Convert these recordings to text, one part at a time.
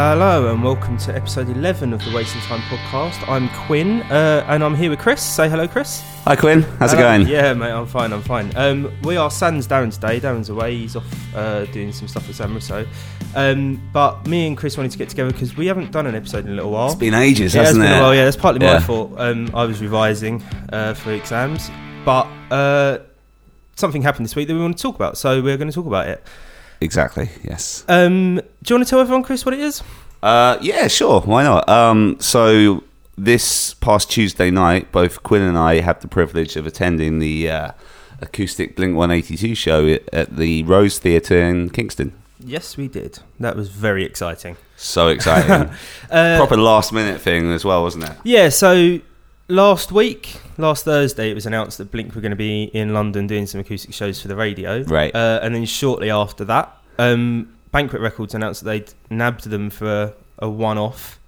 Hello and welcome to episode 11 of the Wasting Time podcast. I'm Quinn uh, and I'm here with Chris. Say hello, Chris. Hi Quinn, how's Hello. it going? Yeah, mate, I'm fine, I'm fine. Um, we are Sans Darren today. Darren's away, he's off uh, doing some stuff at Rosso. Um, but me and Chris wanted to get together because we haven't done an episode in a little while. It's been ages, yeah, hasn't it? while, yeah, that's partly my fault. Um, I was revising uh, for exams, but uh, something happened this week that we want to talk about, so we're going to talk about it. Exactly, yes. Um, do you want to tell everyone, Chris, what it is? Uh, yeah, sure, why not? Um, so this past Tuesday night, both Quinn and I had the privilege of attending the uh, acoustic Blink 182 show at- at the Rose Theatre in Kingston. Yes, we did. That was very exciting. So exciting. Uh, Proper last minute thing as well, wasn't it? Yeah, so last week, last Thursday, it was announced that Blink were going to be in London doing some acoustic shows for the radio. Right. Uh, and then shortly after that, um, Banquet Records announced that they'd nabbed them for a, a one off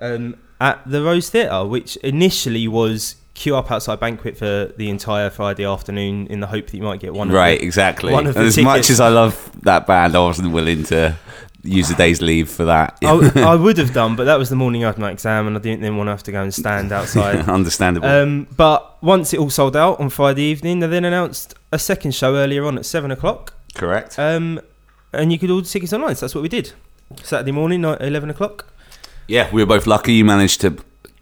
um, at the Rose Theatre, which initially was queue up outside Banquet for the entire Friday afternoon in the hope that you might get one right, the- exactly. one of And the as much as I love that band, I wasn't willing to use a day's leave for that. I would have done, but that was the morning of my exam, and I didn't then want to have to go and stand outside. Understandable. Um, but once it all sold out on Friday evening, they then announced a second show earlier on at seven o'clock. Correct. Um, and you could order tickets online. So that's what we did. Saturday morning, night, eleven o'clock. yeah, we were both lucky. You managed to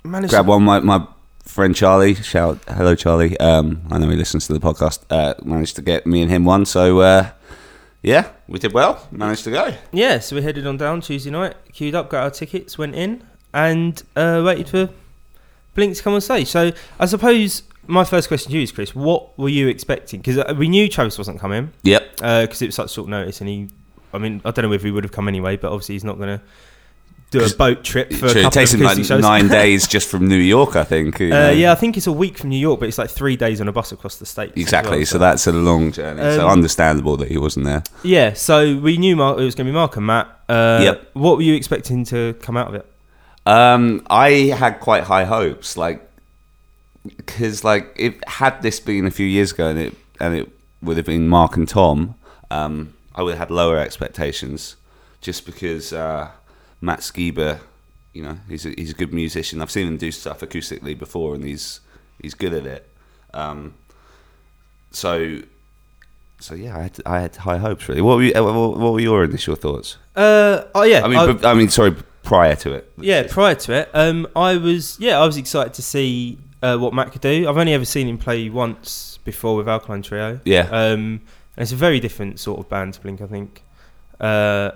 Managed grab one. My, my friend Charlie, shout hello Charlie. Um, I know he listens to the podcast. Uh, managed to get me and him one. So uh, yeah, we did well. Managed to go. Yeah, so we headed on down Tuesday night, queued up, got our tickets, went in, and uh, waited for Blink to come on stage. So I suppose my first question to you is, Chris, what were you expecting? Because we knew Travis wasn't coming Yep. because it was such short notice, and he, I mean, I don't know if he would have come anyway, but obviously he's not going to do a boat trip for a couple it takes of him like shows. nine days just from New York, I think. you Uh, yeah, I think it's a week from New York, but it's like three days on a bus across the states. as Exactly. well, so that's a long journey. so Um, understandable that he wasn't there. yeah. So we knew Mark, it was going to be Mark and Matt. Uh, Yep. What were you expecting to come out of it? Um, I had quite high hopes, like because like if had this been a few years ago and it and it would have been Mark and Tom, um, I would have had lower expectations, just because uh, Matt Skiba, you know, he's a, he's a good musician. I've seen him do stuff acoustically before, and he's he's good at it. Um, so. So yeah, I had, I had high hopes really. What were you, what what were your initial thoughts? Uh, oh yeah. I mean, I- b- I mean, sorry, prior to it. yeah. Prior to it, um, I was yeah, I was excited to see uh, what Matt could do. I've only ever seen him play once before with Alkaline Trio. Yeah. Um, and it's a very different sort of band to Blink, I think. Uh,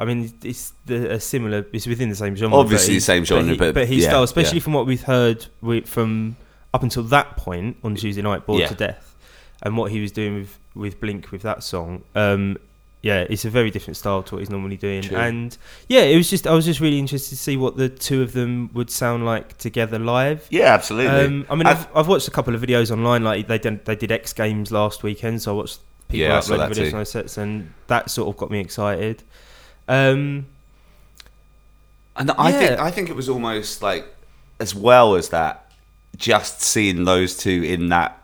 I mean, it's the, a similar. It's within the same genre. Obviously the same genre, he- but- but his yeah, style, especially yeah. from what we've heard with, from up until that point on Tuesday night, bored Yeah. to death, and what he was doing with with Blink with that song. Um, yeah, it's a very different style to what he's normally doing, True. and yeah, it was just I was just really interested to see what the two of them would sound like together live. Yeah, absolutely. Um, I mean, I've, I've watched a couple of videos online. Like they did, they did X Games last weekend, so I watched people Yeah, uploading videos too. from those sets, and that sort of got me excited. Um, and I yeah. think I think it was almost like as well as that, just seeing those two in that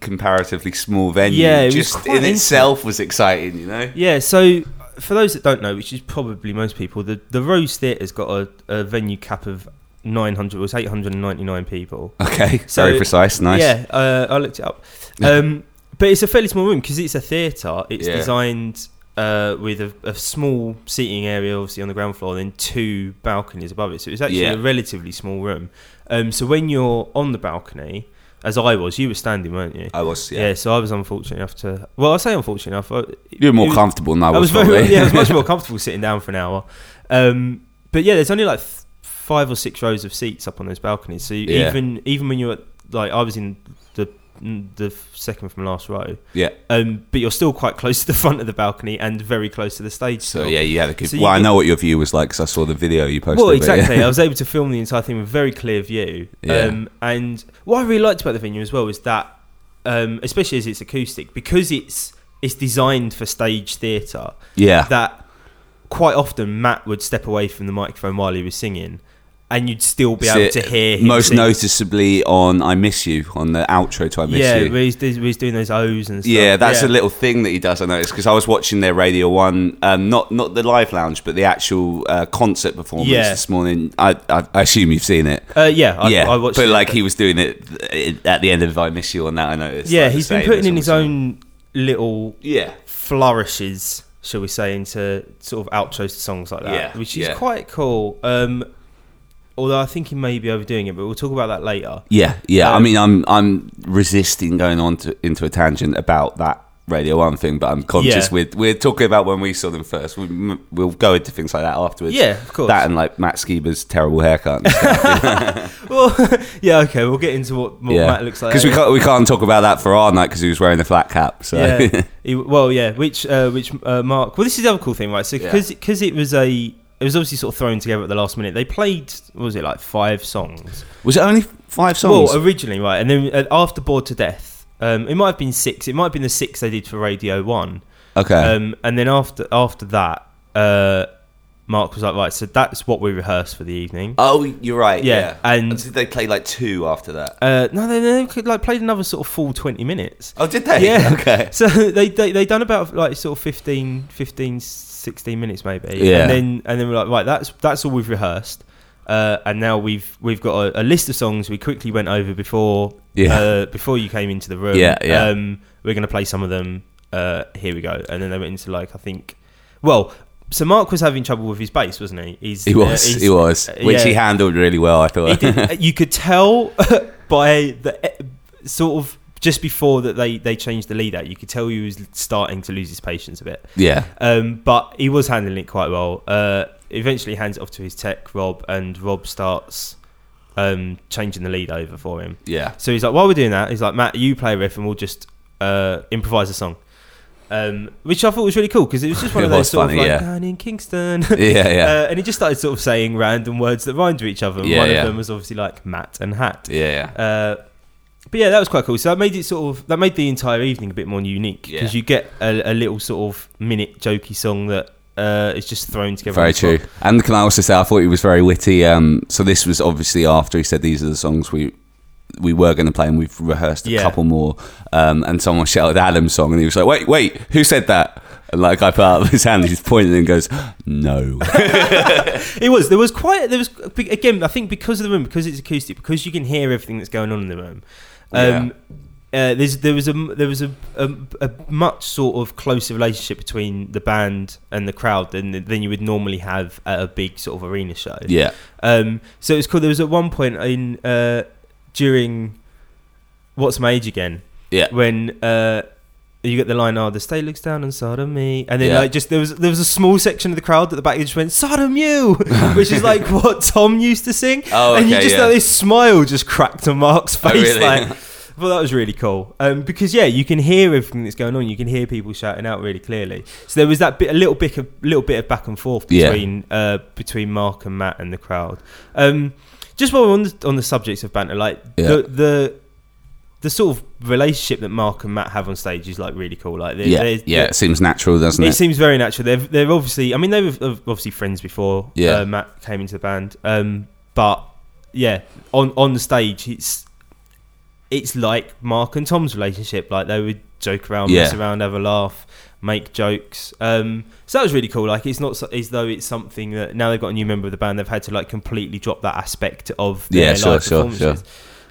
comparatively small venue, Yeah, it just in intimate. itself was exciting. You know. yeah, so for those that don't know, which is probably most people, the the Rose Theatre's got a, a venue cap of nine hundred. It was eight hundred and ninety nine people. Okay, So- very precise. Nice. Yeah, uh, I looked it up. Um, but it's a fairly small room because it's a theatre. It's Yeah. designed uh, with a, a small seating area, obviously on the ground floor, and then two balconies above it. So it's actually Yeah. a relatively small room. Um, so when you're on the balcony, as I was, you were standing, weren't you? I was. yeah. Yeah. So I was unfortunate enough to. Well, I say unfortunate enough. I- You were more was- comfortable than I I was very yeah, I was much more comfortable sitting down for an hour. Um, but yeah, there's only like th- five or six rows of seats up on those balconies. So you- Yeah. even even when you're at, like I was in the the second from last row, yeah. um, but you're still quite close to the front of the balcony and very close to the stage. So still. yeah, you had a good. So well, I know what your view was like because I saw the video you posted. Well, but yeah. exactly. I was able to film the entire thing with very clear view. Yeah. Um, and what I really liked about the venue as well is that, um, especially as it's acoustic, because it's it's designed for stage theatre. yeah. that quite often Matt would step away from the microphone while he was singing, and you'd still be able to hear him most sing. noticeably on "I Miss You" on the outro to "I Miss Yeah, You." where he's, where he's doing those O's and stuff. Yeah, that's yeah. a little thing that he does. I noticed because I was watching their Radio One, um, not not the live lounge, but the actual uh, concert performance Yeah. this morning. I, I I assume you've seen it. Uh, yeah, I, yeah, I watched but it, like he was doing it at the end of "I Miss You" on that. I noticed. yeah, like, he's been putting in his own little Yeah, flourishes, shall we say, into sort of outros to songs like that, Yeah, which is yeah. quite cool. Um, although I think he may be overdoing it, but we'll talk about that later. yeah, yeah. I Um, mean, I'm I'm resisting going on to into a tangent about that Radio One thing, but I'm conscious Yeah. we're we're talking about when we saw them first. We, we'll go into things like that afterwards. Yeah, of course. That and like Matt Skiba's terrible haircut. Well, yeah, okay, we'll get into what, what yeah, Matt looks like. because we can't we can't talk about that for our night because he was wearing a flat cap. So Yeah. He- well, yeah, which uh, which uh, Mark. Well, this is the other cool thing, right? So because because it was a it was obviously sort of thrown together at the last minute. They played what was it like five songs? was it only five songs? Well, originally, right, and then uh, after Bored to Death, um, it might have been six. It might have been the six they did for Radio One, okay. um, and then after after that, uh, Mark was like, right, so that's what we rehearsed for the evening. oh, you're right. yeah, Yeah. and did they play like two after that? uh, no, they, they could, like played another sort of full twenty minutes. Oh, did they? Yeah. Okay. So they, they they done about like sort of 15, 15 16 minutes maybe. Yeah. And then and then we're like, right, that's that's all we've rehearsed. Uh, and now we've we've got a, a list of songs we quickly went over before Yeah. uh, before you came into the room. Yeah, yeah. Um, we're gonna play some of them. Uh, here we go. And then they went into like I think, well, so Mark was having trouble with his bass, wasn't he? He's, He uh, was. he was. Which he handled really well. I thought. you could tell by the sort of just before that they they changed the lead out. You could tell he was starting to lose his patience a bit. yeah. Um, but he was handling it quite well. Uh, eventually hands it off to his tech, Rob, and Rob starts um, changing the lead over for him. Yeah. So he's like, while we're doing that, he's like, Matt, you play a riff and we'll just uh, improvise a song. Um, which I thought was really cool because it was just one of those sort funny, of like, yeah. down in Kingston. Yeah. Yeah. Uh, and he just started sort of saying random words that rhymed with each other. And Yeah, one yeah. of them was obviously like Matt and Hat. yeah. Yeah. Uh, but yeah, that was quite cool. So that made it sort of that made the entire evening a bit more unique because Yeah. you get a, a little sort of minute jokey song that uh, is just thrown together. Very on the spot. true. And can I also say I thought he was very witty. Um, so this was obviously after he said these are the songs we we were going to play, and we've rehearsed a Yeah. couple more. Um, and someone shouted Adam's song, and he was like, "Wait, wait, who said that?" And like I put out his hand, he's pointing and goes, "No." It was there was quite there was again I think because of the room because it's acoustic because you can hear everything that's going on in the room. Um, uh, there's there was a there was a, a, a much sort of closer relationship between the band and the crowd than than you would normally have at a big sort of arena show. yeah, Um, so it was cool. There was at one point in uh, during what's my age again yeah, when uh, you get the line, "Oh, the state looks down on Sodom me," and then Yeah. like just there was there was a small section of the crowd at the back that just went "Sodom you," which is like what Tom used to sing, Oh, and you just yeah. like this smile just cracked on Mark's Oh, face, really? like. Well, that was really cool um, because yeah, you can hear everything that's going on. You can hear people shouting out really clearly. So there was that bit, a little bit of little bit of back and forth Yeah. between uh, between Mark and Matt and the crowd. Um, just while we're on the, on the subject of banter, like Yeah. the the the sort of relationship that Mark and Matt have on stage is like really cool. Like, they're, yeah, they're- yeah. It seems natural, doesn't it it? seems very natural. They're they're obviously. I mean, they were obviously friends before. Yeah. uh, Matt came into the band. Um, but yeah, on on the stage, it's it's like Mark and Tom's relationship. Like they would joke around, mess around, have a laugh, make jokes. Um, so that was really cool. Like it's not so, as though it's something that now they've got a new member of the band, they've had to like completely drop that aspect of their Yeah, sure, live sure, performances.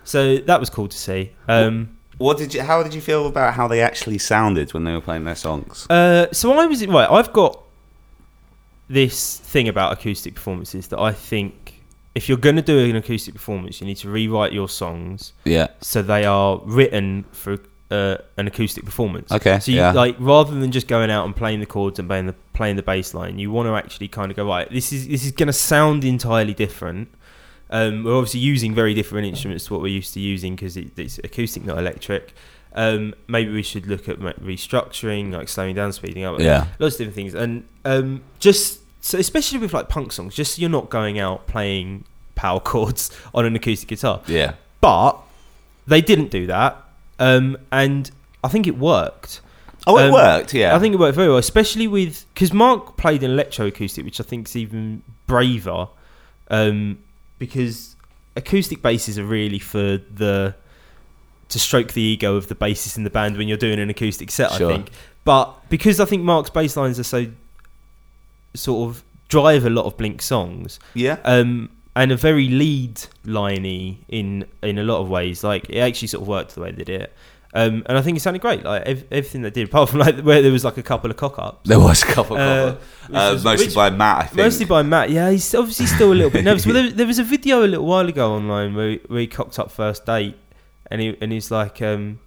So that was cool to see. Um, What did you? How did you feel about how they actually sounded when they were playing their songs? Uh, so I was right. I've got this thing about acoustic performances that I think if you're going to do an acoustic performance, you need to rewrite your songs Yeah, so they are written for uh, an acoustic performance. Okay, So you, yeah. like rather than just going out and playing the chords and playing the playing the bass line, you want to actually kind of go right. This is this is going to sound entirely different. Um, we're obviously using very different instruments to what we're used to using because it, it's acoustic, not electric. Um, maybe we should look at restructuring, like slowing down, speeding up, Yeah. lots of different things, and um, just so especially with like punk songs, just you're not going out playing power chords on an acoustic guitar. yeah, But they didn't do that, um, and I think it worked. Oh, it Um, worked. Yeah, I think it worked very well, especially with because Mark played an electro acoustic, which I think is even braver. Um, because acoustic basses are really for the to stroke the ego of the bassist in the band when you're doing an acoustic set. Sure. I think, but because I think Mark's bass lines are so sort of drive a lot of Blink songs, Yeah. um, and a very lead liney in in a lot of ways. Like it actually sort of worked the way they did it. Um, and I think it sounded great. Like ev- everything they did, apart from like where there was like a couple of cock ups. There was a couple, Uh, Uh, was- mostly which- by Matt, I think. Mostly by Matt. Yeah, he's obviously still a little bit nervous. Well, there, there was a video a little while ago online where he, where he cocked up first date, and he and he's like, um,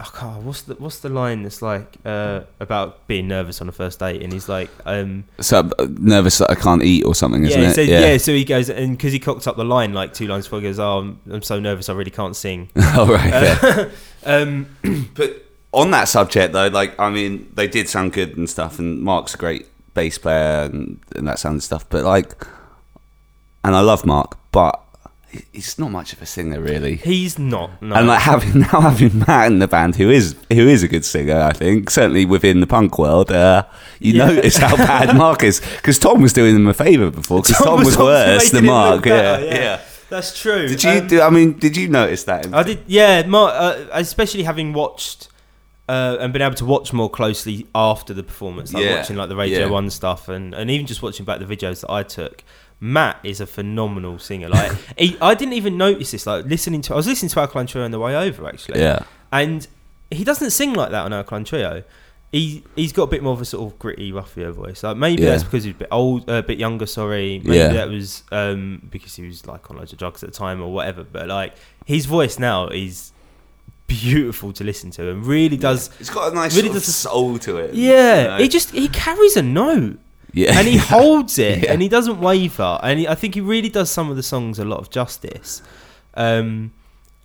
oh God, what's the what's the line that's like uh, about being nervous on a first date? And he's like, um, so uh, nervous that I can't eat or something, isn't yeah, it? so, yeah. So he goes and because he cocked up the line like two lines before, he goes, "Oh, I'm, I'm so nervous, I really can't sing." All right. yeah. Um, But on that subject, though, like I mean, they did sound good and stuff, and Mark's a great bass player and, and that sound of stuff. But like, and I love Mark, but he- he's not much of a singer, really. he's not. No. And like having now having Matt in the band, who is who is a good singer, I think certainly within the punk world, uh, you Yeah. notice how bad Mark is because Tom was doing him a favour before because Tom, was, obviously worse than Mark. better, yeah, yeah. That's true. Did you? Um, do, I mean, did you notice that? I did, yeah. Mark, uh, especially having watched uh, and been able to watch more closely after the performance, like Yeah, watching like the Radio yeah. One stuff, and, and even just watching back the videos that I took. Matt is a phenomenal singer. Like he, I didn't even notice this. Like listening to, I was listening to Alkaline Trio on the way over actually, yeah, and he doesn't sing like that on Alkaline Trio. He he's got a bit more of a sort of gritty, ruffier voice. Like maybe Yeah. that's because he's a bit old, uh, a bit younger. Sorry, maybe Yeah. that was um, because he was like on loads of drugs at the time or whatever. But like his voice now is beautiful to listen to and really does. it's got a nice really does- soul to it. Yeah, you know? he just he carries a note yeah, and he holds it Yeah. and he doesn't waver and he, I think he really does some of the songs a lot of justice, um,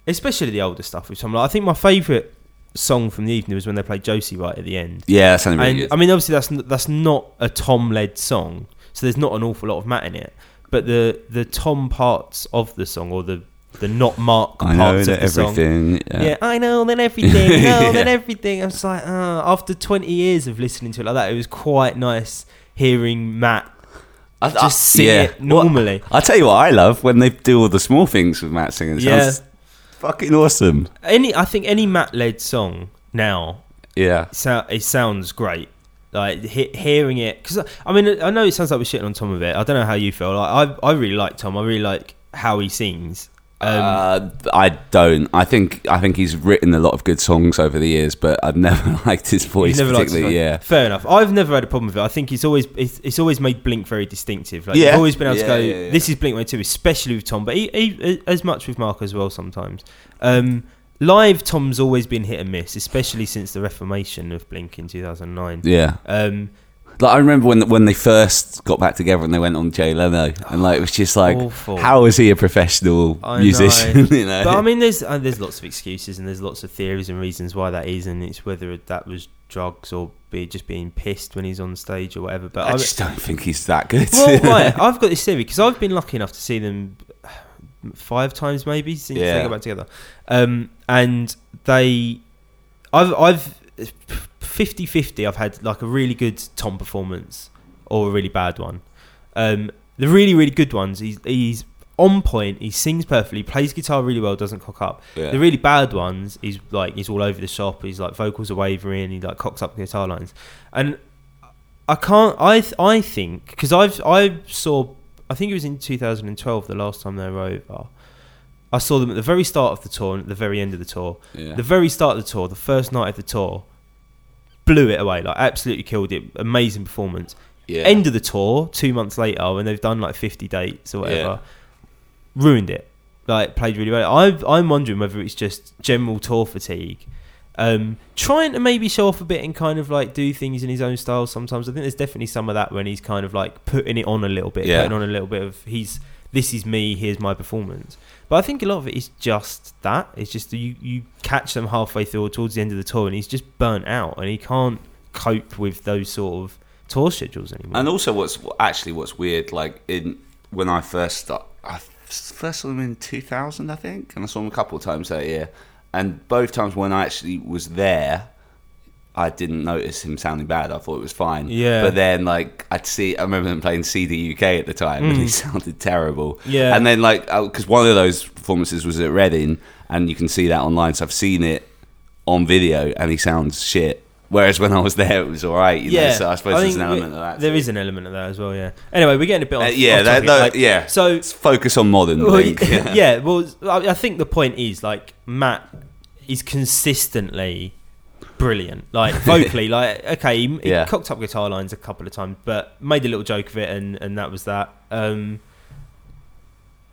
especially the older stuff. Which I'm like, I think my favourite song from the evening was when they played Josie right at the end. yeah, that sounded really and good. I mean, obviously that's that's not a Tom led song, so there's not an awful lot of Matt in it. But the the Tom parts of the song or the the not Mark I parts of the song. everything. Yeah. Yeah. I know that everything. I know that Yeah. everything. I was like, oh, after 20 years of listening to it like that, it was quite nice hearing Matt I, just sing yeah. it normally. I'll tell you what I love when they do all the small things with Matt singing. It Yeah. sounds fucking awesome. Any, I think any Matt led song now, Yeah. so, it sounds great. Like he, hearing it, because I mean, I know it sounds like we're shitting on Tom a bit. I don't know how you feel. Like I, I really like Tom. I really like how he sings. Um, uh, I don't. I think I think he's written a lot of good songs over the years, but I've never liked his voice particularly. it, yeah. fair enough. I've never had a problem with it. I think it's always it's, it's always made Blink very distinctive. Like Yeah. you've always been able to go. yeah, yeah. This is Blink One Two, especially with Tom, but he, he, as much with Mark as well sometimes. Um, live, Tom's always been hit and miss, especially since the reformation of Blink in two thousand nine. Yeah. Um, Like I remember when when they first got back together and they went on Jay Leno, and like it was just like, Awful. how is he a professional I musician? you know. but I mean, there's uh, there's lots of excuses and there's lots of theories and reasons why that is, and it's whether that was drugs or be just being pissed when he's on stage or whatever. But I I- just don't think he's that good. well, right. I've got this theory because I've been lucky enough to see them five times maybe since Yeah. they got back together, um, and they, I've I've 50-50 I've had like a really good Tom performance or a really bad one. Um, the really really good ones, he's he's on point. He sings perfectly, plays guitar really well, doesn't cock up. Yeah. The really bad ones, he's like he's all over the shop. He's like vocals are wavering. He like cocks up guitar lines, and I can't. I th- I think because I've I saw. I think it was in 2012 the last time they were over. I saw them at the very start of the tour and at the very end of the tour. Yeah. The very start of the tour, the first night of the tour, blew it away. Like absolutely killed it. Amazing performance. yeah. End of the tour, two months later, when they've done like 50 dates or whatever, ruined it. Like played really well. i I'm wondering whether it's just general tour fatigue. Um, trying to maybe show off a bit and kind of like do things in his own style sometimes. I think there's definitely some of that when he's kind of like putting it on a little bit, Yeah. putting on a little bit of he's this is me, here's my performance. But I think a lot of it is just that. It's just that you you catch them halfway through or towards the end of the tour and he's just burnt out and he can't cope with those sort of tour schedules anymore. And also, what's actually what's weird, like in when I first start, I first saw him in 2000, I think, and I saw him a couple of times that year. And both times when I actually was there, I didn't notice him sounding bad. I thought it was fine. Yeah. But then, like, I'd see. I remember them playing CD UK at the time, and he sounded terrible. Mm. Yeah. And then, like, because one of those performances was at Reading, and you can see that online. So I've seen it on video, and he sounds shit. Whereas when I was there, it was all right. You know? So I suppose there's think an we- element of that. There too. is an element of that as well. Yeah. Anyway, we're getting a bit. Uh, yeah, that, topic, that- like- yeah. So Let's focus on modern. Well, Blink. yeah. well, I I think the point is like Matt is consistently brilliant. Like vocally, like okay, he, he Yeah. cocked up guitar lines a couple of times, but made a little joke of it, and and that was that. Um,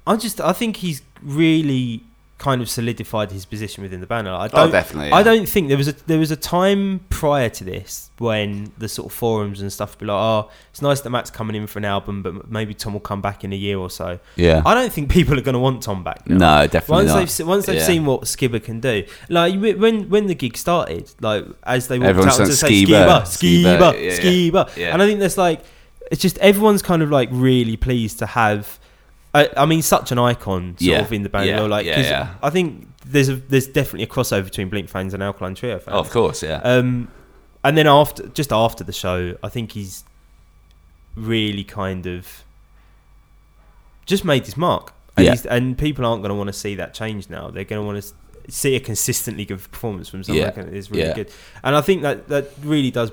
I just I think he's really kind of solidified his position within the band. I oh, don't, Oh, definitely, I don't think there was a there was a time prior to this when the sort of forums and stuff would be like, oh, it's nice that Matt's coming in for an album, but maybe Tom will come back in a year or so. yeah. I don't think people are going to want Tom back. Now. No, definitely Once not. they've se- once they've Yeah. seen what Skiba can do, like when when the gig started, like as they walked Everyone's out to say Skiba, Skiba, Skiba, yeah, yeah. Skiba, Yeah. and I think that's like it's just everyone's kind of like really pleased to have. I, I mean, such an icon sort Yeah. of in the band. Yeah, though, like yeah. I think there's a there's definitely a crossover between Blink fans and Alkaline Trio fans. Oh, of course, yeah. Um, and then after, just after the show, I think he's really kind of just made his mark. And, Yeah. he's, and people aren't going to want to see that change now. They're going to want to see a consistently good performance from someone Yeah. that is really Yeah. good. And I think that that really does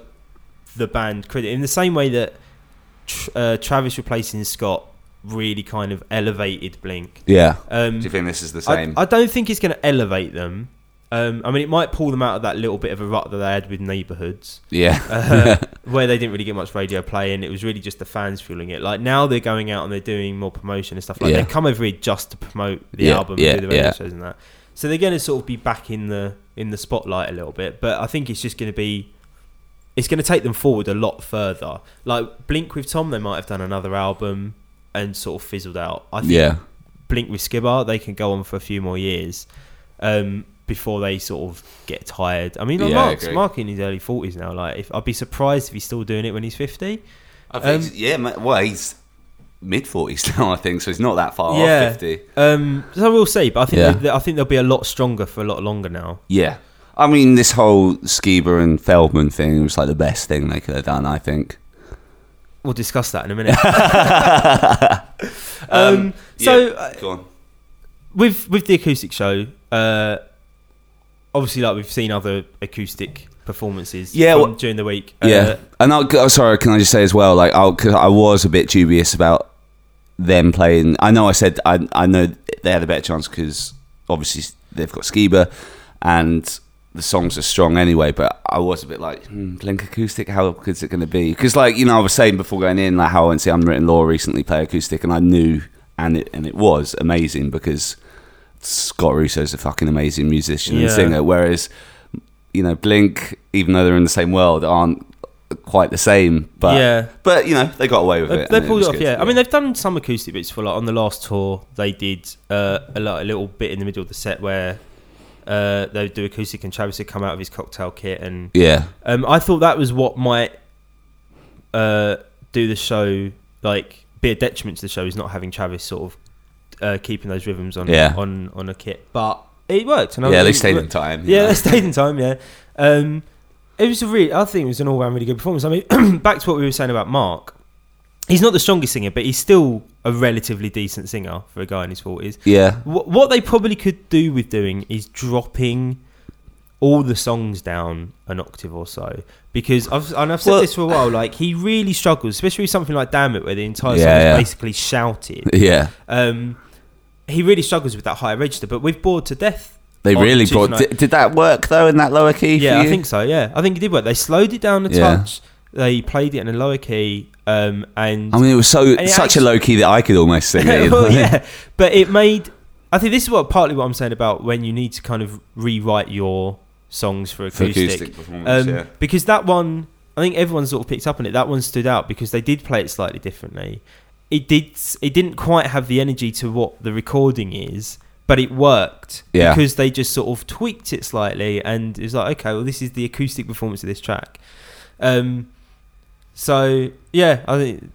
the band credit in the same way that tr- uh, Travis replacing Scott really kind of elevated Blink. yeah. Um, Do you think this is the I, same? I don't think it's going to elevate them. Um, I mean, it might pull them out of that little bit of a rut that they had with neighbourhoods, yeah. uh, where they didn't really get much radio play, and it was really just the fans fueling it. Like now, they're going out and they're doing more promotion and stuff like. Yeah. They come over here just to promote the Yeah, album, yeah, and do the radio yeah. shows and that. So they're going to sort of be back in the in the spotlight a little bit. But I think it's just going to be. It's going to take them forward a lot further. Like Blink with Tom, they might have done another album and sort of fizzled out. I think yeah. Blink with Skiba, they can go on for a few more years um, before they sort of get tired. I mean, like Yeah, Mark's agree. Mark in his early forties now. Like, if I'd be surprised if he's still doing it when he's fifty. I think, Um, yeah, well, he's mid 40s now, I think, so he's not that far Yeah. off 50. Um, so we'll see, but I think Yeah. they, I think they'll be a lot stronger for a lot longer now. Yeah. I mean, this whole Skiba and Feldmann thing was like the best thing they could have done, I think. We'll discuss that in a minute. um, so yeah, uh, go on. with with the acoustic show, uh, obviously, like we've seen other acoustic performances, Yeah, well- during the week. Yeah, Uh, and I'll, oh, sorry, can I just say as well, like, I'll, cause I was a bit dubious about them playing. I know I said I I know they had a better chance because obviously they've got Skiba and the songs are strong anyway. But I was a bit like hmm, Blink acoustic. How good is it going to be? Because like you know, I was saying before going in, like how I went to see Unwritten Law recently play acoustic, and I knew and it and it was amazing because Scott Russo's a fucking amazing musician and singer. Whereas you know, Blink, even though they're in the same world, aren't quite the same. But Yeah. but you know, they got away with it. they pulled it off, good, yeah. I mean, they've done some acoustic bits for like on the last tour. They did uh, a, lot, a little bit in the middle of the set where uh, they would do acoustic, and Travis would come out of his cocktail kit, and yeah, um, I thought that was what might uh, do the show like be a detriment to the show is not having Travis sort of uh, keeping those rhythms on Yeah. on on a kit, but it worked. And I yeah, they stayed in time. yeah, know. they stayed in time. Yeah, um, it was a really. I think it was an all-round really good performance. I mean, back to what we were saying about Mark. He's not the strongest singer, but he's still a relatively decent singer for a guy in his forties. yeah, What, what they probably could do with doing is dropping all the songs down an octave or so, because I've and I've said Well- this for a while. Like he really struggles, especially with something like "Damn It," where the entire song is yeah. basically shouted. yeah. Um, he really struggles with that higher register, but we've bored to death. They really Tuesday brought. Did, did that work though in that lower key? Yeah, I think so. Yeah, I think it did work. They slowed it down a Yeah. touch. They played it in a lower key, um, and I mean, it was so it such actually- a low key that I could almost sing it. well, yeah, but it made. I think this is what partly what I'm saying about when you need to kind of rewrite your songs for For acoustic, acoustic performance, um, yeah. because that one, I think everyone sort of picked up on it. That one stood out because they did play it slightly differently. It did. It didn't quite have the energy to what the recording is, but it worked Yeah. because they just sort of tweaked it slightly, and it was like, okay, well, this is the acoustic performance of this track. Um, so yeah, I think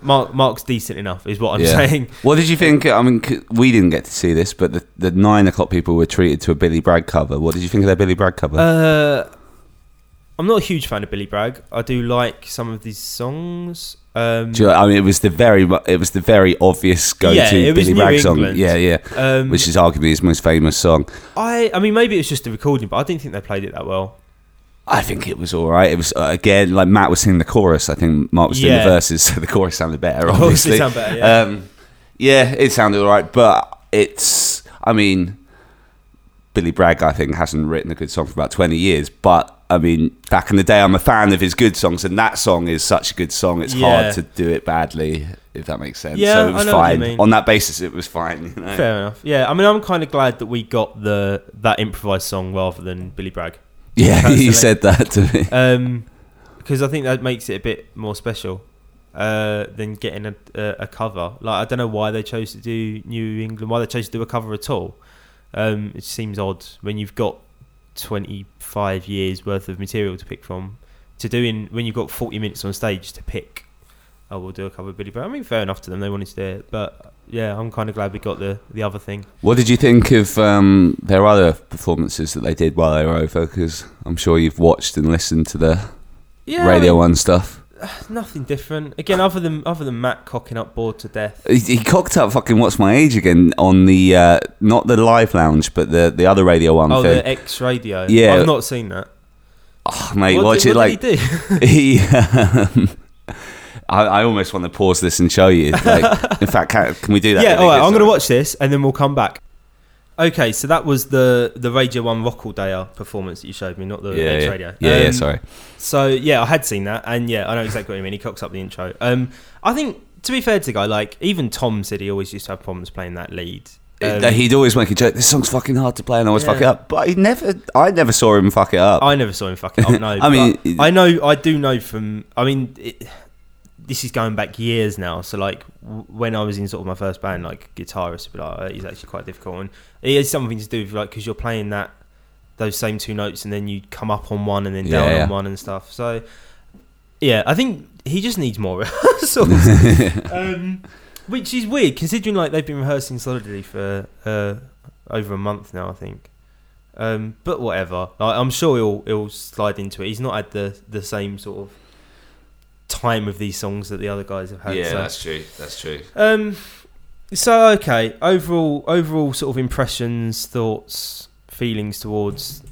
Mark Mark's decent enough, is what I'm Yeah. saying. What did you think? I mean, c- we didn't get to see this, but the, the nine o'clock people were treated to a Billy Bragg cover. What did you think of their Billy Bragg cover? Uh, I'm not a huge fan of Billy Bragg. I do like some of these songs. Um, Do you know, I mean, it was the very, mu- it was the very obvious go-to Yeah, it was Billy New Bragg song. England. Yeah, yeah. um, Which is arguably his most famous song. I, I mean, maybe it's just the recording, but I didn't think they played it that well. I think it was all right. It was uh, again like Matt was singing the chorus. I think Mark was doing Yeah. the verses, so the chorus sounded better. Obviously sound better, yeah. Um, yeah, it sounded all right, but it's. I mean, Billy Bragg, I think, hasn't written a good song for about twenty years. But I mean, back in the day, I'm a fan of his good songs, and that song is such a good song. It's Yeah. hard to do it badly, if that makes sense. Yeah, so it was I know what you fine. mean. On that basis, it was fine. You know? Fair enough. Yeah, I mean, I'm kind of glad that we got the that improvised song rather than Billy Bragg. Yeah, Personally. you said that to me. Um, because I think that makes it a bit more special uh, than getting a, a, a cover. Like I don't know why they chose to do New England, why they chose to do a cover at all. Um, it seems odd when you've got 25 years worth of material to pick from. To do in when you've got 40 minutes on stage to pick. Oh, we'll do a cover of Billy Bragg. I mean, fair enough to them. They wanted to do it, but yeah, I'm kind of glad we got the the other thing. What did you think of um, their other performances that they did while they were over? Because I'm sure you've watched and listened to the Yeah, I Radio mean, One stuff. nothing different. Again, other than other than Matt cocking up bored to death. He, he cocked up fucking What's My Age again on the uh, not the live lounge, but the the other Radio One Oh, thing. the X Radio. Yeah. I've not seen that. oh, mate, what watch did, it what like did he do? he. um, I, I almost want to pause this and show you. Like, in fact, can, can we do that? yeah, all right. I'm going to watch this and then we'll come back. Okay, so that was the the Radio One Rock All performance that you showed me, not the Yeah, yeah. Radio. Yeah, yeah, Um, sorry. So yeah, I had seen that, and yeah, I know exactly what you mean. He cocks up the intro. Um, I think to be fair to the guy, like even Tom said he always used to have problems playing that lead. Um, He'd always make a joke. This song's fucking hard to play, and I always fuck it up. But he never. I never saw him fuck it up. I never saw him fuck it up. No, I mean- I know, I do know from. I mean, it, this is going back years now. So like w- when I was in sort of my first band, like guitarist be like, oh, he's actually quite difficult, and it has something to do with like because you're playing that those same two notes, and then you come up on one and then down Yeah, yeah. on one and stuff. So yeah, I think he just needs more rehearsals. um, which is weird considering like they've been rehearsing solidly for uh, over a month now. I think. Um, but whatever. Like, I'm sure he'll he'll slide into it. He's not had the the same sort of time with these songs that the other guys have had. Yeah, so. That's true. That's true. Um, so okay, overall, overall sort of impressions, thoughts, feelings towards.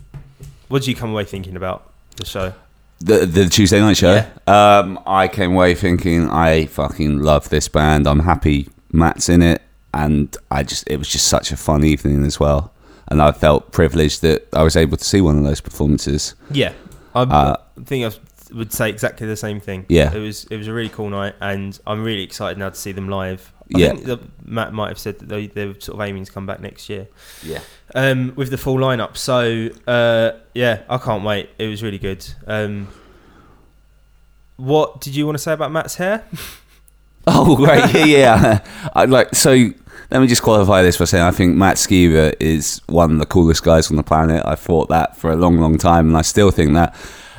What did you come away thinking about the show? The the Tuesday night show. Um, I came away thinking I fucking love this band. I'm happy Matt's in it, and I just it was just such a fun evening as well. And I felt privileged that I was able to see one of those performances. Yeah, I Uh, think I would say exactly the same thing. Yeah. it was it was a really cool night, and I'm really excited now to see them live. I Yeah. think that Matt might have said that they, they're sort of aiming to come back next year. Yeah. um, with the full lineup. So uh, yeah, I can't wait. It was really good. Um, what did you want to say about Matt's hair? Oh right, yeah, yeah. I like so. Let me just qualify this by saying I think Matt Skiba is one of the coolest guys on the planet. I thought that for a long, long time, and I still think that.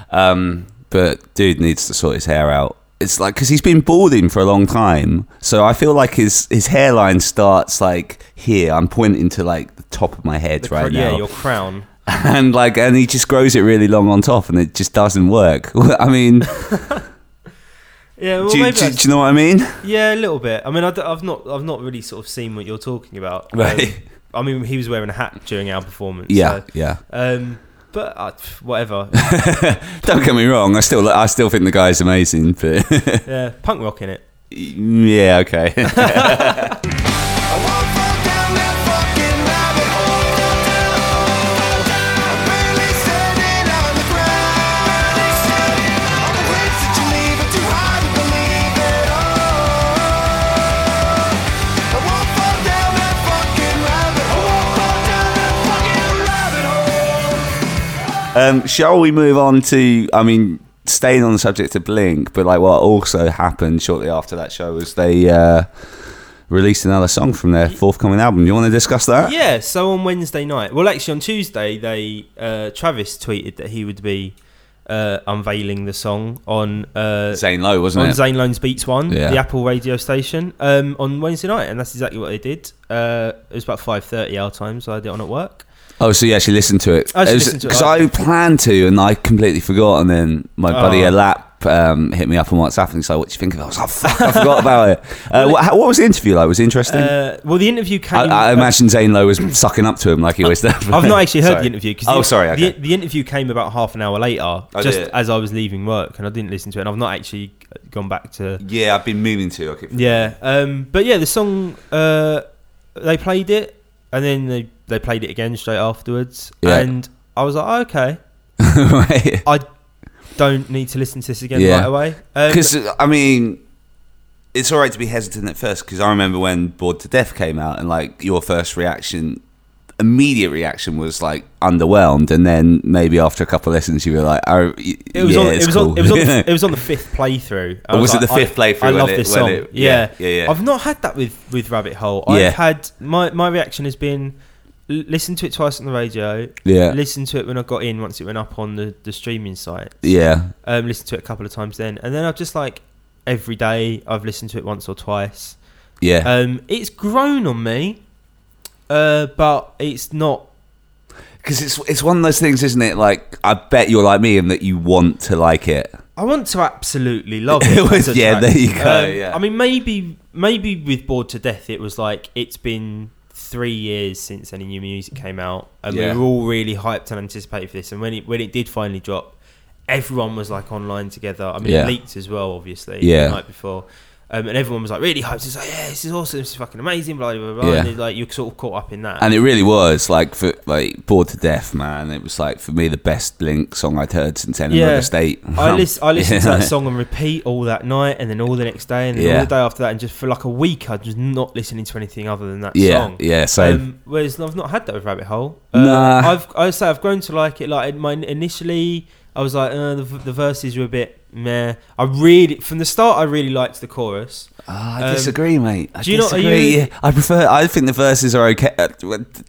Um, but dude needs to sort his hair out. It's like because he's been balding for a long time, so I feel like his his hairline starts like here. I'm pointing to like the top of my head The right cr- yeah, your crown. and like, and he just grows it really long on top, and it just doesn't work. I mean, Yeah, well, do, you- maybe do, do you know what I mean? yeah, a little bit. I mean, I have not, I've not really sort of seen what you're talking about. Um, Right. I mean, he was wearing a hat during our performance. Yeah, so, yeah. um, but uh, whatever. Don't get me wrong. I still, I still think the guy's amazing. But yeah, punk rock in it. yeah, okay. um, shall we move on to? I mean, staying on the subject of Blink, but like what also happened shortly after that show was they uh, released another song from their forthcoming album. Do you want to discuss that? Yeah, so on Wednesday night, well, actually on Tuesday, they uh, Travis tweeted that he would be uh, unveiling the song on uh, Zane Lowe, wasn't on it? Zane Lowe's Beats One, Yeah. the Apple radio station, um, on Wednesday night, and that's exactly what they did. Uh, it was about five thirty our time, so I did it on at work. Oh, so you actually listened to it? Listened to it, Because I planned to, and I completely forgot. And then my buddy Oh. Alap um, hit me up on WhatsApp and like, "What do you think of it?" I was like, "Fuck, I forgot about it." Uh, what, how- what was the interview like? Was it interesting? Uh, well, the interview came. I, I imagine Zane Lowe was sucking up to him like he always does. I've not actually heard Sorry. the interview. 'cause Oh, the, sorry. Okay. The, the interview came about half an hour later, Oh, just did as I was leaving work, and I didn't listen to it. And I've not actually gone back to. yeah, I've been meaning to. Okay. Yeah, um, but yeah, the song uh, they played it, and then they they played it again straight afterwards, Yeah. and I was like, oh, okay, Right. I don't need to listen to this again Yeah. right away. Um, Because I mean, it's all right to be hesitant at first. Because I remember when "Bored to Death" came out, and like your first reaction, immediate reaction was like underwhelmed, and then maybe after a couple of lessons, you were like, "Oh, it was yeah, on. It was cool. on. It was on. The, it was on the fifth playthrough. I was it like, the fifth I- playthrough I love it- this song. it- yeah. yeah, yeah, yeah. I've not had that with with Rabbit Hole. I've had my my reaction has been listen to it twice on the radio. yeah, Listen to it when I got in once it went up on the the streaming site. yeah, Um, listen to it a couple of times then, and then I've just like every day I've listened to it once or twice. yeah. Um, it's grown on me, uh, but it's not. Because it's it's one of those things, isn't it? Like I bet you're like me in that you want to like it. I want to absolutely love it. It was- as a yeah, track. there you go, Um, yeah. I mean, maybe maybe with Bored to Death, it was like it's been three years since any new music came out, and Yeah. we were all really hyped and anticipated for this. And when it when it did finally drop, everyone was like online together. I mean, Yeah. it leaked as well, obviously, Yeah. the night before. Um, and everyone was like really hyped. It's like, yeah, this is awesome. This is fucking amazing. Blah blah blah. Yeah. And like you're sort of caught up in that. And it really was like for like bored to death, man. It was like for me the best Blink song I'd heard since Enema Yeah. State. I, lis- I listened to that song on repeat all that night, and then all the next day, and then Yeah. all the day after that, and just for like a week, I was not listening to anything other than that Yeah, song. yeah. So Um, whereas I've not had that with Rabbit Hole. Uh, Nah. I've I say I've grown to like it. Like my initially, I was like, uh, the, the verses were a bit meh. I really from the start, I really liked the chorus. Ah, I um, disagree, mate. I do you not- disagree. you- I prefer. I think the verses are okay. Uh,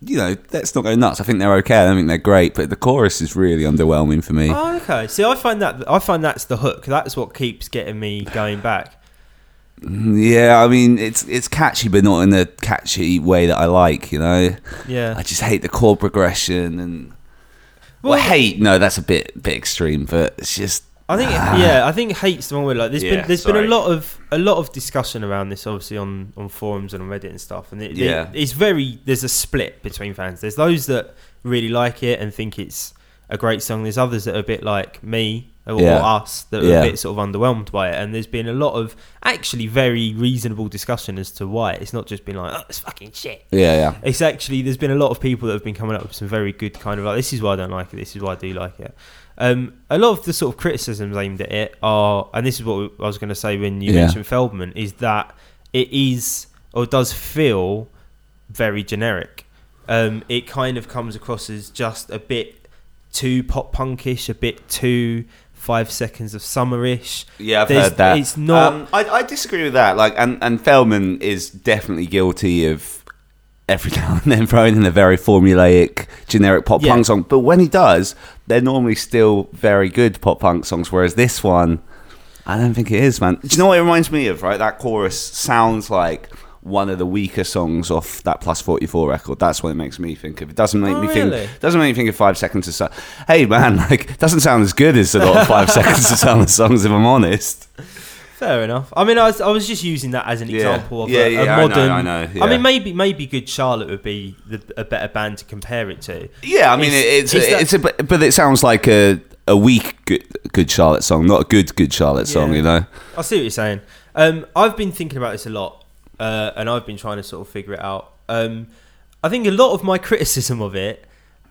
You know, let's not go nuts. I think they're okay. I don't think they're great, but the chorus is really underwhelming for me. Oh, okay. See, I find that I find that's the hook. That's what keeps getting me going back. Yeah, I mean, it's it's catchy, but not in a catchy way that I like. You know, Yeah. I just hate the chord progression and. Well, Well- hate no, that's a bit bit extreme, but it's just I think Ah. yeah, I think hate's the wrong word. Like there's Yeah, been there's sorry. been a lot of a lot of discussion around this, obviously on on forums and on Reddit and stuff. And it, Yeah. it- it's very there's a split between fans. There's those that really like it and think it's a great song. There's others that are a bit like me or, Yeah. or us that are Yeah. a bit sort of underwhelmed by it. And there's been a lot of actually very reasonable discussion as to why. It's not just been like oh it's fucking shit. yeah, yeah. It's actually there's been a lot of people that have been coming up with some very good kind of like this is why I don't like it. This is why I do like it. Um, a lot of the sort of criticisms aimed at it are, and this is what I was going to say when you Yeah. mentioned Feldmann, is that it is or does feel very generic. Um, it kind of comes across as just a bit too pop punkish, a bit too five seconds of summerish. Yeah, I've There's- heard that. it's not- Um, I, I disagree with that. Like, and and Feldmann is definitely guilty of every now and then throwing in a very formulaic, generic pop Yeah. punk song. But when he does, they're normally still very good pop punk songs. Whereas this one, I don't think it is, man. Do you know what it reminds me of? Right, that chorus sounds like. One of the weaker songs off that Plus Forty Four record. That's what it makes me think of. It doesn't make Oh, me really? think. Doesn't make me think of Five Seconds of Sun. Hey man, like doesn't sound as good as a lot of Five Seconds of Summer songs. If I'm honest. Fair enough. I mean, I was, I was just using that as an Yeah. example of Yeah, a, yeah, a I know, modern. I know, yeah. I mean, maybe maybe Good Charlotte would be the, a better band to compare it to. Yeah, I mean It's- it's it's that- it's, a but but it sounds like a a weak good, good Charlotte song, not a good good Charlotte song. Yeah. You know. I see what you're saying. Um, I've been thinking about this a lot, uh, and I've been trying to sort of figure it out. Um, I think a lot of my criticism of it,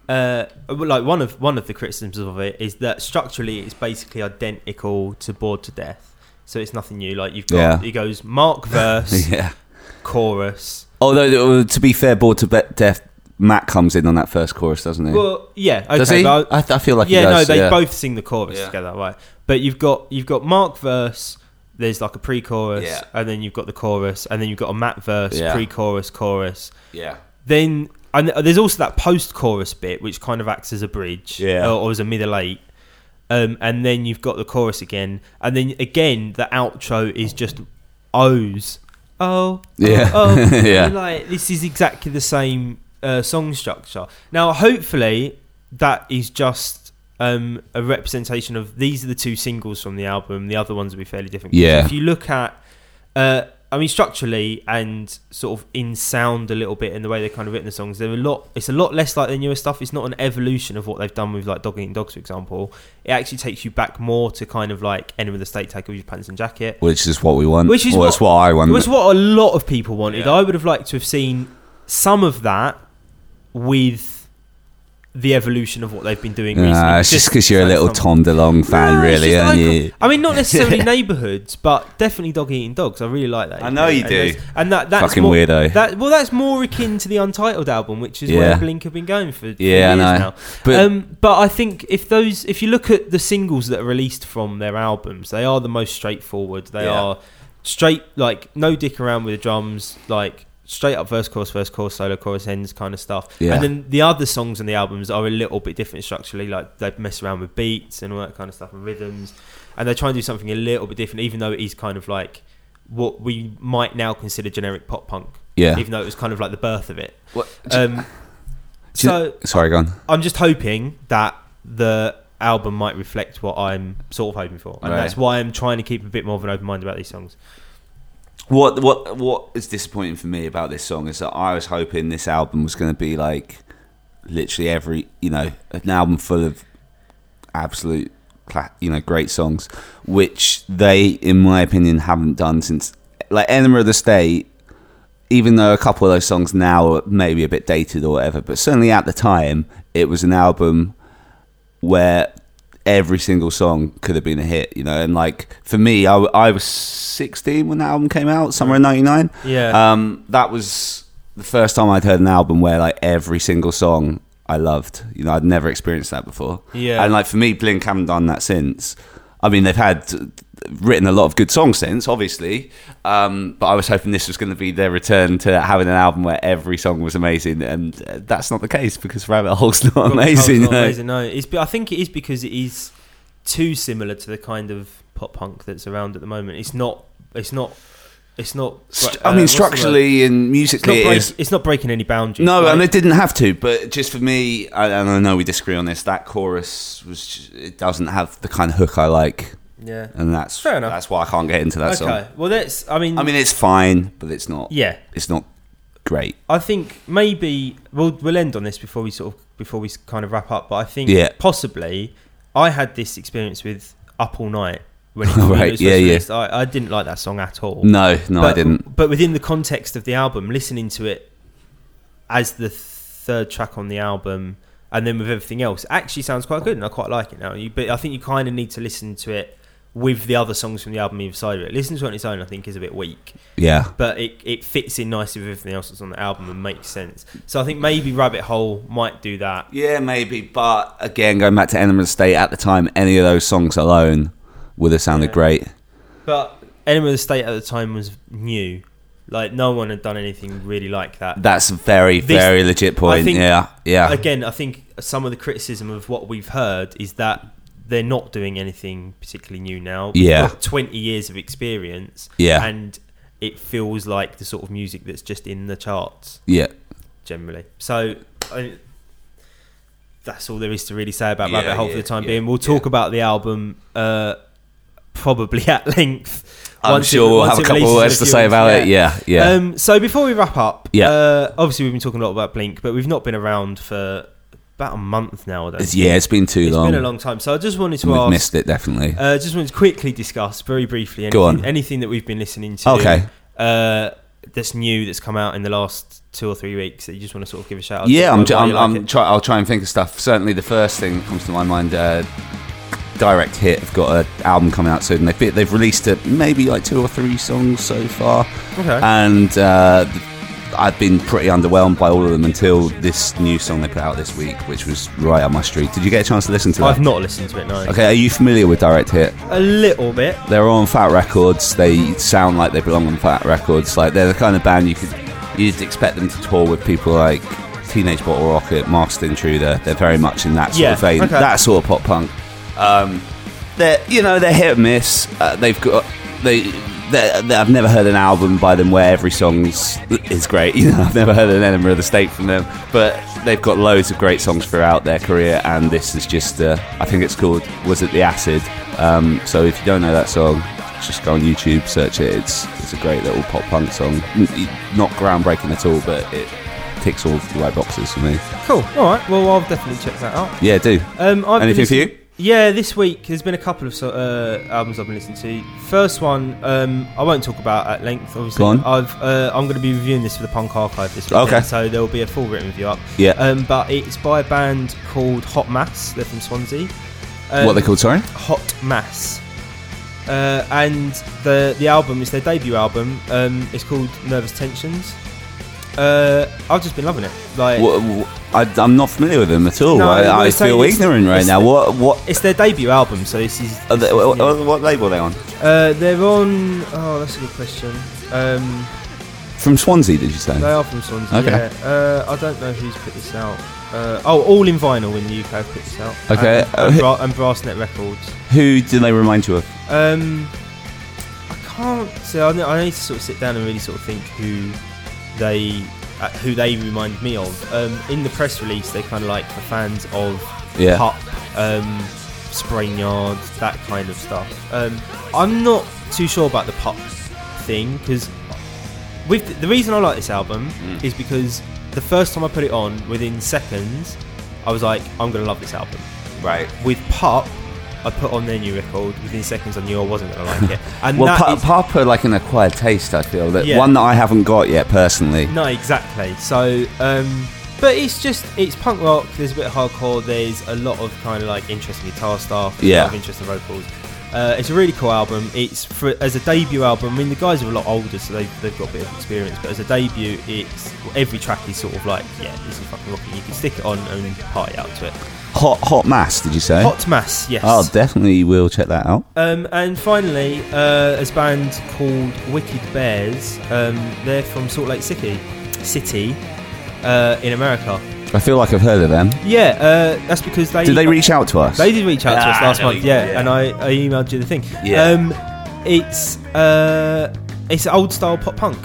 uh, like one of one of the criticisms of it, is that structurally it's basically identical to Bored to Death. So it's nothing new. Like you've got, Yeah. it goes Mark verse, yeah. chorus. Although uh, to be fair, bored to Be- death, Matt comes in on that first chorus, doesn't he? Well, yeah, okay, Does he? I, I feel like yeah, he does. no, they yeah. both sing the chorus Yeah. together, right? But you've got you've got Mark verse. There's like a pre-chorus, Yeah. and then you've got the chorus, and then you've got a Matt verse, Yeah. pre-chorus, chorus. Yeah. Then and there's also that post-chorus bit, which kind of acts as a bridge, Yeah. or, or as a middle eight. Um, and then you've got the chorus again, and then again the outro is just O's. Oh, Yeah. oh, oh. Yeah. Like this is exactly the same uh, song structure. Now, hopefully, that is just um, a representation of these are the two singles from the album. The other ones will be fairly different. Yeah. If you look at, uh, I mean, structurally and sort of in sound a little bit in the way they're kind of written the songs, they're a lot. It's a lot less like the newer stuff. It's not an evolution of what they've done with like Dogs Eating Dogs, for example. It actually takes you back more to kind of like Enema of the State, Take Off Your Pants and Jacket. Which is what we want. Which is or what- what I want. Which is what a lot of people wanted. Yeah. I would have liked to have seen some of that with the evolution of what they've been doing recently. Nah, it's just because you're a little some- Tom DeLonge fan, No, really, just aren't icon- you? I mean, not necessarily neighbourhoods, but definitely Dogs Eating Dogs. I really like that. I know you And do. And that that's Fucking more, weirdo. That well, that's more akin to the Untitled album, which is Yeah. where Blink have been going for, for Yeah, I years know. now. But um, but I think if those, if you look at the singles that are released from their albums, they are the most straightforward. They Yeah. are straight, like no dick around with the drums, like straight up verse, chorus, verse, chorus, solo, chorus, ends kind of stuff. Yeah. And then the other songs on the albums are a little bit different structurally, like they mess around with beats and all that kind of stuff and rhythms, and they try and do something a little bit different, even though it is kind of like what we might now consider generic pop punk. yeah. Even though it was kind of like the birth of it. What- Um, you- so sorry, go on. I'm just hoping that the album might reflect what I'm sort of hoping for, and Right. that's why I'm trying to keep a bit more of an open mind about these songs. What what what is disappointing for me about this song is that I was hoping this album was going to be like literally every you know an album full of absolute you know great songs, which they in my opinion haven't done since like Enema of the State. Even though a couple of those songs now are maybe a bit dated or whatever, but certainly at the time it was an album where every single song could have been a hit, you know. And like for me, I was 16 when that album came out, somewhere in '99. Yeah. Um, that was the first time I'd heard an album where like every single song I loved. You know, I'd never experienced that before. Yeah. And like for me, Blink haven't done that since. I mean, they've had written a lot of good songs since, obviously. Um, but I was hoping this was going to be their return to having an album where every song was amazing, and uh, that's not the case because Rabbit Hole's not Well, amazing. Not no. amazing, no. It's, I think it is because it is too similar to the kind of pop punk that's around at the moment. It's not. It's not. It's not. St- uh, I mean, word? structurally and it's not, musically, it break, it's not breaking any boundaries. No, Like, and it didn't have to. But just for me, I, and I know we disagree on this. That chorus was just, it doesn't have the kind of hook I like, yeah. and that's Fair enough. That's why I can't get into that Okay. song. Well, that's. I mean. I mean, it's fine, but it's not. yeah. It's not great. I think maybe we'll we'll end on this before we sort of before we kind of wrap up. But I think Yeah. possibly I had this experience with Up All Night when it, Right, when it was yeah, first yeah. I, I didn't like that song at all. No, no, I didn't. But within the context of the album, listening to it as the third track on the album, and then with everything else, actually sounds quite good, and I quite like it now. You, but I think you kind of need to listen to it with the other songs from the album either side of it. Listen to it on its own, I think, is a bit weak Yeah, but it, it fits in nicely with everything else that's on the album and makes sense. So I think maybe Rabbit Hole might do that. yeah, maybe. But again, going back to Enema State at the time, any of those songs alone would have sounded Yeah. great. But Enema of the State at the time was new. Like no one had done anything really like that. That's a very, This- very legit point. think- yeah, yeah, Again, I think some of the criticism of what we've heard is that they're not doing anything particularly new now. Yeah. got 20 years of experience. Yeah. And it feels like the sort of music that's just in the charts. yeah. generally. So I, that's all there is to really say about Yeah, Rabbit Hole for the time yeah, being. We'll talk yeah. about the album uh, probably at length. I'm once it- sure we'll have a couple of words to say about it. Yeah, yeah. Um, so before we wrap up, Yeah. uh, obviously we've been talking a lot about Blink, but we've not been around for about a month now. It's- yeah, it's been too It's long. It's been a long time. So I just wanted to We've ask. missed it definitely. Uh, just wanted to quickly discuss very briefly Go anything, on. anything that we've been listening to. Okay. Uh, that's new that's come out in the last two or three weeks that you just want to sort of give a shout out. Yeah, to, I'm. why- ju- why I'm, like I'm try, I'll try and think of stuff. Certainly, the first thing that comes to my mind. Uh, Direct Hit have got an album coming out soon. They've they've released maybe like two or three songs so far, Okay. and uh, I've been pretty underwhelmed by all of them until this new song they put out this week, which was right on my street. Did you get a chance to listen to it? I've not listened to it, no. Okay, are you familiar with Direct Hit? A little bit. They're on Fat Wreck Chords. They sound like they belong on Fat Wreck Chords. Like they're the kind of band you could you'd expect them to tour with people like Teenage Bottle Rocket, Masked Intruder. They're very much in that sort Yeah, of vein, okay. that sort of pop punk. Um, they're you know they're hit and miss. Uh, they've got they. they're- they I've never heard an album by them where every song's is great. You know, I've never heard an Enema of the State from them, but they've got loads of great songs throughout their career. And this is just, uh, I think it's called "Was It the Acid." Um, so if you don't know that song, just go on YouTube, search it. It's it's a great little pop punk song. Not groundbreaking at all, but it ticks all the right boxes for me. Cool. All right. Well, I'll definitely check that out. Yeah, do. Um, I've Anything for you? Yeah, this week there's been a couple of uh, albums I've been listening to. First one, um, I won't talk about at length. Obviously, Go on. I've uh, I'm going to be reviewing this for the Punk Archive this week. Okay. So there will be a full written review up. Yeah. Um, but it's by a band called Hot Mass. They're from Swansea. Um, what are they called? Sorry. Hot Mass. Uh, and the the album is their debut album. Um, it's called Nervous Tensions. Uh, I've just been loving it. Like What, what, I, I'm not familiar with them at all. No, I, I feel ignorant right now. the- What what it's their debut album, so this is. are they, is what, what, label are they on? Uh, they're on. Oh, that's a good question. Um, From Swansea, did you say? they are from Swansea. Okay. Yeah. Uh, I don't know who's put this out. Uh, oh, all in vinyl in the UK have put this out. Okay, And, uh, and, Bra- and Brassneck Records. Who do they remind you of? Um, I can't say. I, I need to sort of sit down and really sort of think who they uh, who they remind me of. Um, in the press release, they kind of like the fans of Yeah. pup, um, Spraynard, that kind of stuff. Um, I'm not too sure about the pup thing because with the reason I like this album Mm. is because the first time I put it on, within seconds, I was like, I'm gonna love this album. Right. With pup. I put on their new record. Within seconds, I knew I wasn't going to like it. And Well, that pa- is- Papa like an acquired taste. I feel that Yeah. one that I haven't got yet personally. No, exactly. So, um, but it's just it's punk rock. There's a bit of hardcore. There's a lot of kind of like interesting guitar stuff. Yeah. lot of interesting vocals. Uh, it's a really cool album. It's for as a debut album. I mean, the guys are a lot older, so they've, they've got a bit of experience. But as a debut, it's every track is sort of like, yeah, this is fucking rocking. You can stick it on and party out to it. Hot Hot Mass, did you say? Hot Mass, yes. Oh, definitely We'll check that out. Um, and finally, uh, a band called Wicked Bears. Um, they're from Salt Lake City, City, uh, in America. I feel like I've heard of them. Yeah, uh, that's because they Did they reach out to us? They did reach out to us Ah, last no, month, yeah, yeah. and I, I emailed you the thing. Yeah. Um, it's uh, it's old style pop punk,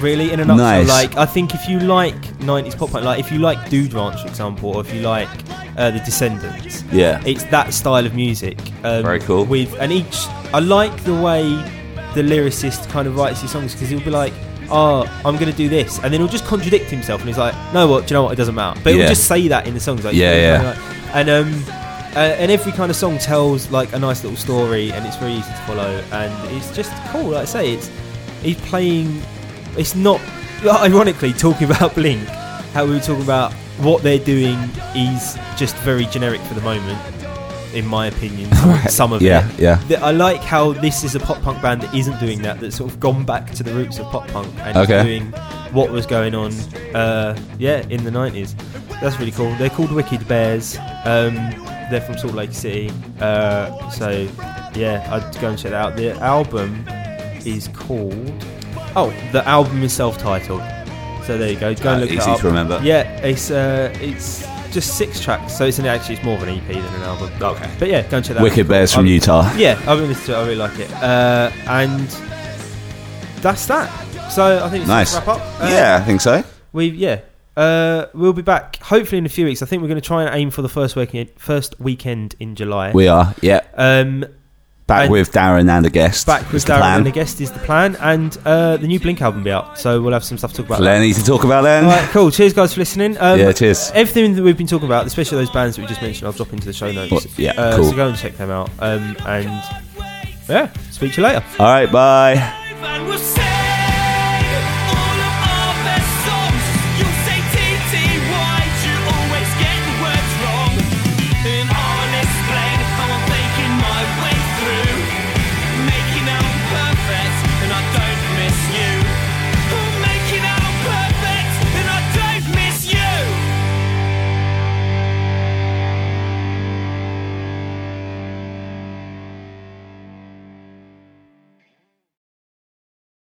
really, in a nutshell. Nice. Like I think if you like '90s pop punk, like if you like Dude Ranch, for example, or if you like uh, the Descendents, Yeah. it's that style of music. Um, Very cool. With and each, I like the way the lyricist kind of writes his songs because he'll be like, "Oh, I'm going to do this," and then he'll just contradict himself, and he's like, "No, what? Do you know what? It doesn't matter." But Yeah. he'll just say that in the songs, like, Yeah, you know, yeah. like- and um, uh, and every kind of song tells like a nice little story, and it's very easy to follow, and it's just cool. Like I say, it's he's playing. It's not ironically talking about Blink. How we were talking about what they're doing is just very generic for the moment, in my opinion. Right. Some of Yeah, it. yeah. Th- I like how this is a pop punk band that isn't doing that. That's sort of gone back to the roots of pop punk and Okay. doing what was going on. Uh, yeah, in the nineties. That's really cool. They're called Wicked Bears. Um, they're from Salt Lake City. Uh, so yeah, I'd go and check that out. The album is called. Oh, the album is self-titled. So there you go. Go and Uh, look it easy up. to remember. Yeah, it's uh, it's just six tracks. So it's an, actually it's more of an EP than an album. Okay. But yeah, go and check that. out. Wicked Bears from I'm- Utah. Yeah, I've been listening to it. I really like it. Uh, and that's that. So I think it's Nice. wrap up. Uh, yeah, I think so. we yeah. Uh, we'll be back hopefully in a few weeks. I think we're going to try and aim for the first weekend, first weekend in July. We are. Yeah. um, Back And- with Darren and a guest. back with Darren plan. and the guest is the plan, and uh, the new Blink album will be out, so we'll have some stuff to talk about. Plenty to talk about then. All right, cool. Cheers, guys, for listening. Um, yeah, cheers. Everything that we've been talking about, especially those bands that we just mentioned, I'll drop into the show notes. Well, yeah, uh, cool. So go and check them out. Um, and yeah, speak to you later. All right, bye.